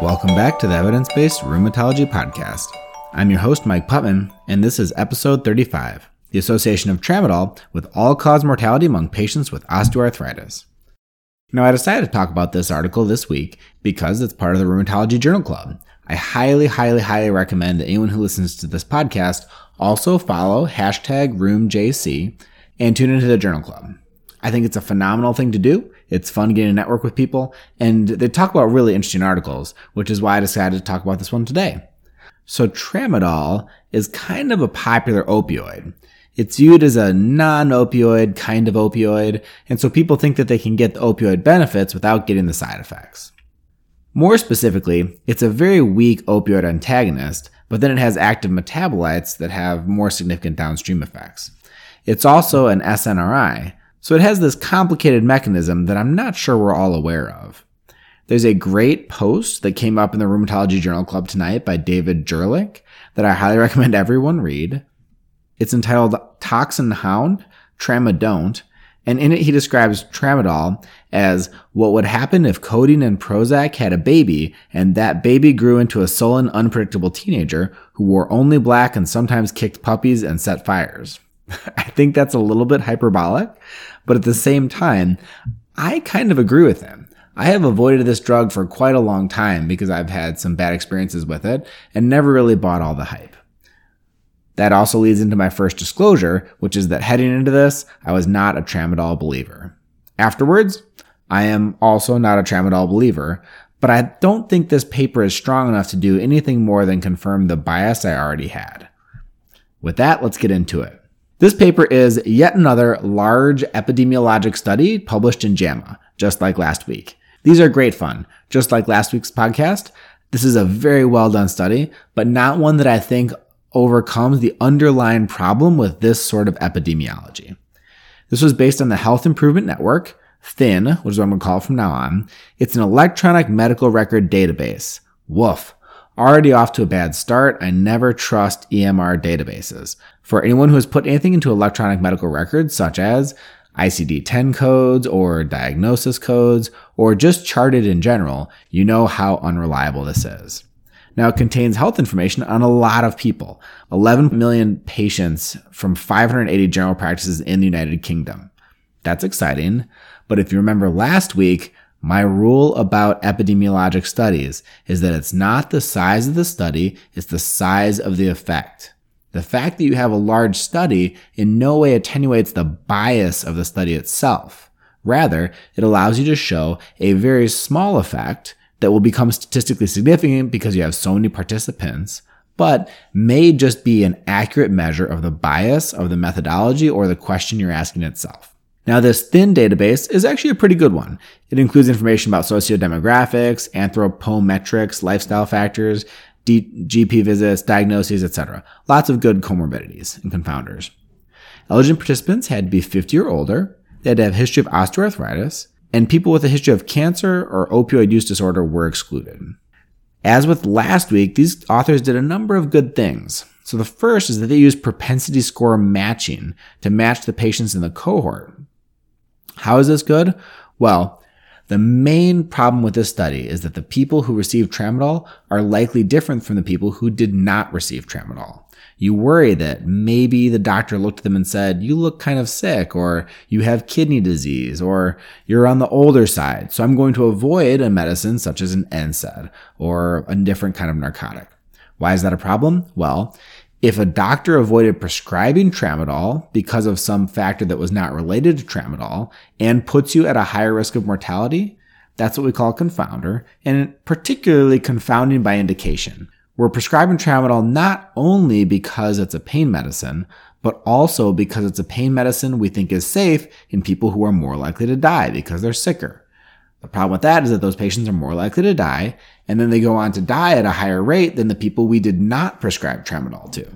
Welcome back to the Evidence Based Rheumatology Podcast. I'm your host, Mike Putman, and this is episode 35 The Association of Tramadol with All Cause Mortality Among Patients with Osteoarthritis. Now, I decided to talk about this article this week because it's part of the Rheumatology Journal Club. I highly, highly, highly recommend that anyone who listens to this podcast also follow hashtag RheumJC and tune into the Journal Club. I think it's a phenomenal thing to do. It's fun getting to network with people, and they talk about really interesting articles, which is why I decided to talk about this one today. So tramadol is kind of a popular opioid. It's viewed as a non-opioid kind of opioid, and so people think that they can get the opioid benefits without getting the side effects. More specifically, it's a very weak opioid antagonist, but then it has active metabolites that have more significant downstream effects. It's also an SNRI, so it has this complicated mechanism that I'm not sure we're all aware of. There's a great post that came up in the Rheumatology Journal Club tonight by David Juurlink that I highly recommend everyone read. It's entitled Tox Hound, Tramadont, and in it he describes tramadol as what would happen if codeine and Prozac had a baby and that baby grew into a sullen, unpredictable teenager who wore only black and sometimes kicked puppies and set fires. I think that's a little bit hyperbolic, but at the same time, I kind of agree with him. I have avoided this drug for quite a long time because I've had some bad experiences with it and never really bought all the hype. That also leads into my first disclosure, which is that heading into this, I was not a tramadol believer. Afterwards, I am also not a tramadol believer, but I don't think this paper is strong enough to do anything more than confirm the bias I already had. With that, let's get into it. This paper is yet another large epidemiologic study published in JAMA, just like last week. These are great fun. Just like last week's podcast, this is a very well done study, but not one that I think overcomes the underlying problem with this sort of epidemiology. This was based on the Health Improvement Network, THIN, which is what I'm going to call it from now on. It's an electronic medical record database. Woof. Already off to a bad start. I never trust EMR databases. For anyone who has put anything into electronic medical records, such as ICD 10 codes or diagnosis codes, or just charted in general, you know how unreliable this is. Now, it contains health information on a lot of people 11 million patients from 580 general practices in the United Kingdom. That's exciting. But if you remember last week, my rule about epidemiologic studies is that it's not the size of the study, it's the size of the effect. The fact that you have a large study in no way attenuates the bias of the study itself. Rather, it allows you to show a very small effect that will become statistically significant because you have so many participants, but may just be an accurate measure of the bias of the methodology or the question you're asking itself. Now, this thin database is actually a pretty good one. It includes information about sociodemographics, anthropometrics, lifestyle factors, D- GP visits, diagnoses, etc. Lots of good comorbidities and confounders. Eligible participants had to be 50 or older. They had to have a history of osteoarthritis and people with a history of cancer or opioid use disorder were excluded. As with last week, these authors did a number of good things. So the first is that they used propensity score matching to match the patients in the cohort. How is this good? Well, the main problem with this study is that the people who received tramadol are likely different from the people who did not receive tramadol you worry that maybe the doctor looked at them and said, you look kind of sick, or you have kidney disease, or you're on the older side. So I'm going to avoid a medicine such as an NSAID or a different kind of narcotic. Why is that a problem? Well, if a doctor avoided prescribing tramadol because of some factor that was not related to tramadol and puts you at a higher risk of mortality, that's what we call a confounder, and particularly confounding by indication. We're prescribing tramadol not only because it's a pain medicine, but also because it's a pain medicine we think is safe in people who are more likely to die because they're sicker. The problem with that is that those patients are more likely to die, and then they go on to die at a higher rate than the people we did not prescribe tramadol to.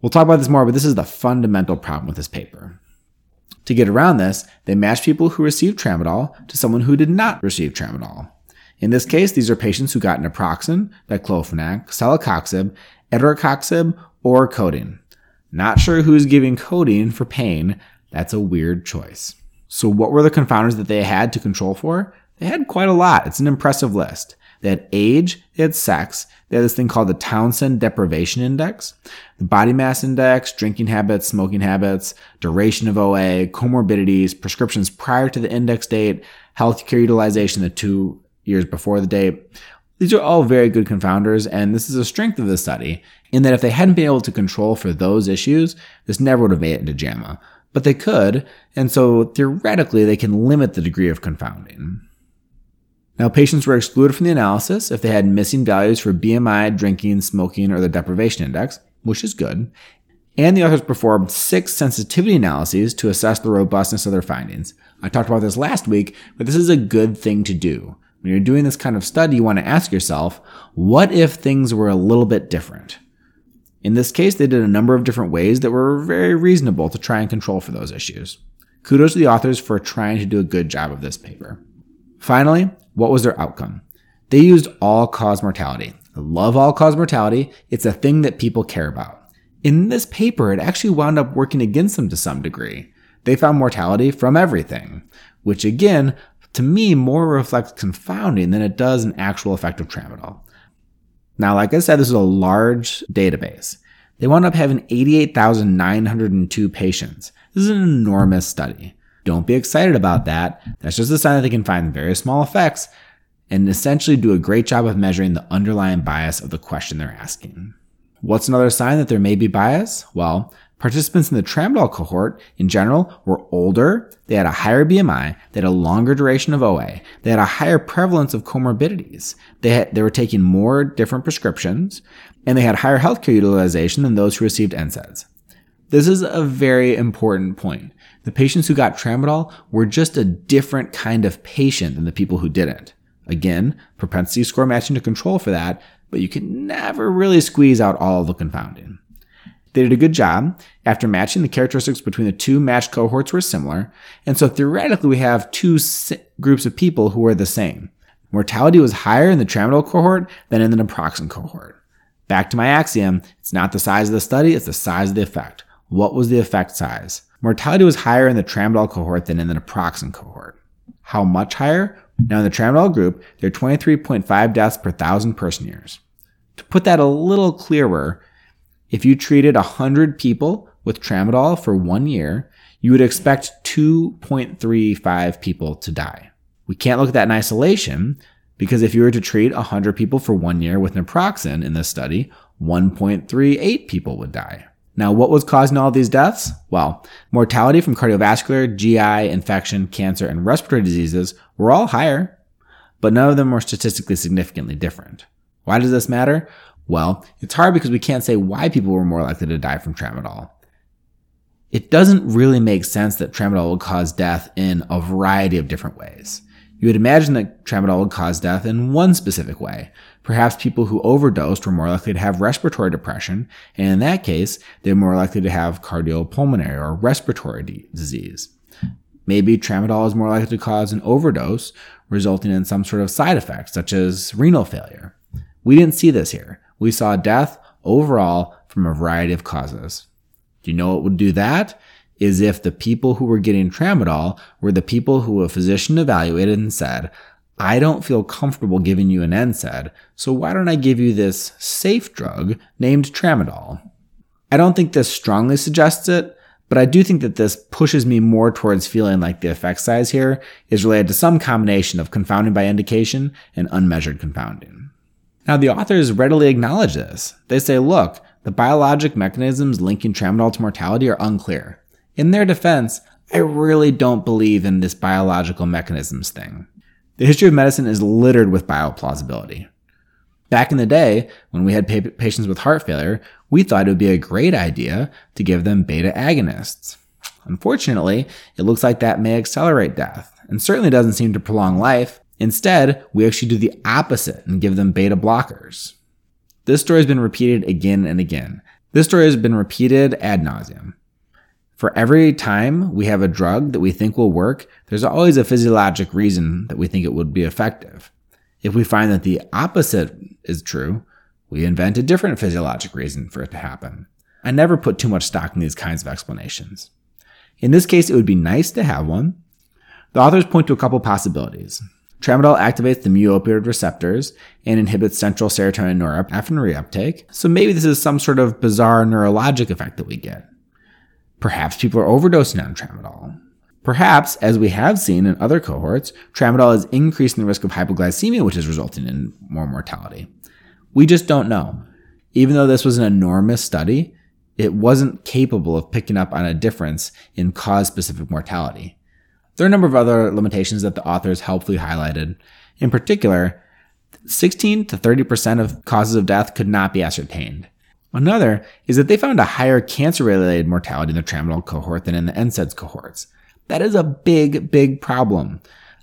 We'll talk about this more, but this is the fundamental problem with this paper. To get around this, they matched people who received tramadol to someone who did not receive tramadol. In this case, these are patients who got naproxen, diclofenac, celecoxib, etoricoxib, or codeine. Not sure who's giving codeine for pain. That's a weird choice. So what were the confounders that they had to control for? They had quite a lot. It's an impressive list. They had age, they had sex, they had this thing called the Townsend Deprivation Index, the body mass index, drinking habits, smoking habits, duration of OA, comorbidities, prescriptions prior to the index date, healthcare utilization the two years before the date. These are all very good confounders, and this is a strength of the study in that if they hadn't been able to control for those issues, this never would have made it into JAMA. But they could, and so theoretically they can limit the degree of confounding. Now, patients were excluded from the analysis if they had missing values for BMI, drinking, smoking, or the deprivation index, which is good. And the authors performed six sensitivity analyses to assess the robustness of their findings. I talked about this last week, but this is a good thing to do. When you're doing this kind of study, you want to ask yourself, what if things were a little bit different? In this case, they did a number of different ways that were very reasonable to try and control for those issues. Kudos to the authors for trying to do a good job of this paper. Finally, what was their outcome? They used all cause mortality. I love all cause mortality. It's a thing that people care about. In this paper, it actually wound up working against them to some degree. They found mortality from everything, which again, to me, more reflects confounding than it does an actual effect of tramadol. Now, like I said, this is a large database. They wound up having 88,902 patients. This is an enormous study. Don't be excited about that. That's just a sign that they can find very small effects and essentially do a great job of measuring the underlying bias of the question they're asking. What's another sign that there may be bias? Well, Participants in the tramadol cohort in general were older, they had a higher BMI, they had a longer duration of OA, they had a higher prevalence of comorbidities, they, had, they were taking more different prescriptions, and they had higher healthcare utilization than those who received NSAIDs. This is a very important point. The patients who got tramadol were just a different kind of patient than the people who didn't. Again, propensity score matching to control for that, but you can never really squeeze out all of the confounding. They did a good job. After matching, the characteristics between the two matched cohorts were similar. And so theoretically, we have two groups of people who are the same. Mortality was higher in the tramadol cohort than in the naproxen cohort. Back to my axiom, it's not the size of the study, it's the size of the effect. What was the effect size? Mortality was higher in the tramadol cohort than in the naproxen cohort. How much higher? Now in the tramadol group, there are 23.5 deaths per thousand person years. To put that a little clearer, if you treated 100 people with tramadol for one year, you would expect 2.35 people to die. We can't look at that in isolation because if you were to treat 100 people for one year with naproxen in this study, 1.38 people would die. Now, what was causing all these deaths? Well, mortality from cardiovascular, GI, infection, cancer, and respiratory diseases were all higher, but none of them were statistically significantly different. Why does this matter? Well, it's hard because we can't say why people were more likely to die from tramadol. It doesn't really make sense that tramadol would cause death in a variety of different ways. You would imagine that tramadol would cause death in one specific way. Perhaps people who overdosed were more likely to have respiratory depression, and in that case, they're more likely to have cardiopulmonary or respiratory disease. Maybe tramadol is more likely to cause an overdose, resulting in some sort of side effect, such as renal failure. We didn't see this here. We saw death overall from a variety of causes. Do you know what would do that? Is if the people who were getting tramadol were the people who a physician evaluated and said, I don't feel comfortable giving you an NSAID, so why don't I give you this safe drug named tramadol? I don't think this strongly suggests it, but I do think that this pushes me more towards feeling like the effect size here is related to some combination of confounding by indication and unmeasured confounding. Now, the authors readily acknowledge this. They say, look, the biologic mechanisms linking tramadol to mortality are unclear. In their defense, I really don't believe in this biological mechanisms thing. The history of medicine is littered with bioplausibility. Back in the day, when we had pa- patients with heart failure, we thought it would be a great idea to give them beta agonists. Unfortunately, it looks like that may accelerate death, and certainly doesn't seem to prolong life, Instead, we actually do the opposite and give them beta blockers. This story has been repeated again and again. This story has been repeated ad nauseum. For every time we have a drug that we think will work, there's always a physiologic reason that we think it would be effective. If we find that the opposite is true, we invent a different physiologic reason for it to happen. I never put too much stock in these kinds of explanations. In this case, it would be nice to have one. The authors point to a couple possibilities. Tramadol activates the mu-opioid receptors and inhibits central serotonin norepinephrine reuptake, so maybe this is some sort of bizarre neurologic effect that we get. Perhaps people are overdosing on tramadol. Perhaps, as we have seen in other cohorts, tramadol is increasing the risk of hypoglycemia, which is resulting in more mortality. We just don't know. Even though this was an enormous study, it wasn't capable of picking up on a difference in cause specific mortality. There are a number of other limitations that the authors helpfully highlighted. In particular, 16 to 30% of causes of death could not be ascertained. Another is that they found a higher cancer related mortality in the tramadol cohort than in the NSAIDs cohorts. That is a big, big problem.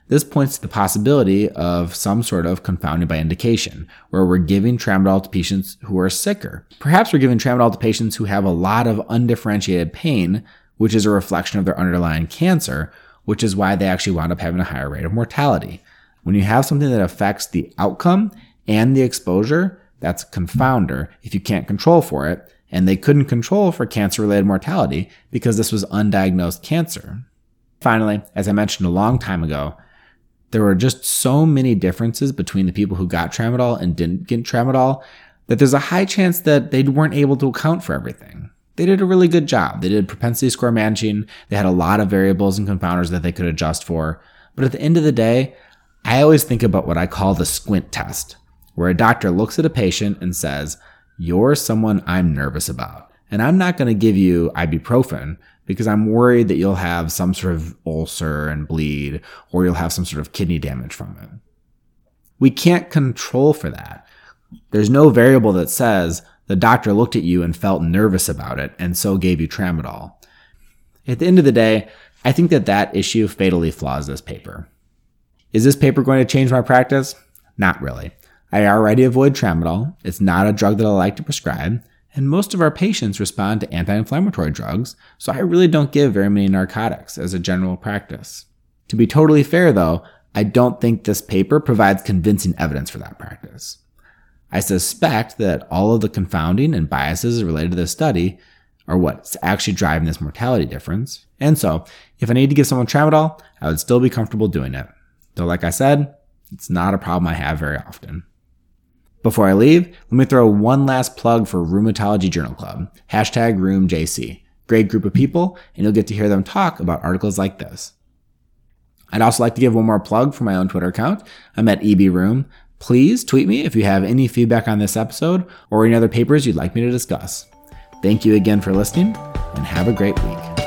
This points to the possibility of some sort of confounding by indication, where we're giving tramadol to patients who are sicker. Perhaps we're giving tramadol to patients who have a lot of undifferentiated pain, which is a reflection of their underlying cancer, which is why they actually wound up having a higher rate of mortality. When you have something that affects the outcome and the exposure, that's a confounder if you can't control for it. And they couldn't control for cancer related mortality because this was undiagnosed cancer. Finally, as I mentioned a long time ago, there were just so many differences between the people who got tramadol and didn't get tramadol that there's a high chance that they weren't able to account for everything. They did a really good job. They did propensity score matching. They had a lot of variables and confounders that they could adjust for. But at the end of the day, I always think about what I call the squint test, where a doctor looks at a patient and says, You're someone I'm nervous about. And I'm not going to give you ibuprofen because I'm worried that you'll have some sort of ulcer and bleed, or you'll have some sort of kidney damage from it. We can't control for that. There's no variable that says the doctor looked at you and felt nervous about it and so gave you tramadol. At the end of the day, I think that that issue fatally flaws this paper. Is this paper going to change my practice? Not really. I already avoid tramadol. It's not a drug that I like to prescribe and most of our patients respond to anti inflammatory drugs, so I really don't give very many narcotics as a general practice. To be totally fair though, I don't think this paper provides convincing evidence for that practice. I suspect that all of the confounding and biases related to this study are what's actually driving this mortality difference. And so, if I need to give someone tramadol, I would still be comfortable doing it. Though, like I said, it's not a problem I have very often. Before I leave, let me throw one last plug for Rheumatology Journal Club, hashtag RheumJC. Great group of people, and you'll get to hear them talk about articles like this. I'd also like to give one more plug for my own Twitter account. I'm at EBRheum. Please tweet me if you have any feedback on this episode or any other papers you'd like me to discuss. Thank you again for listening, and have a great week.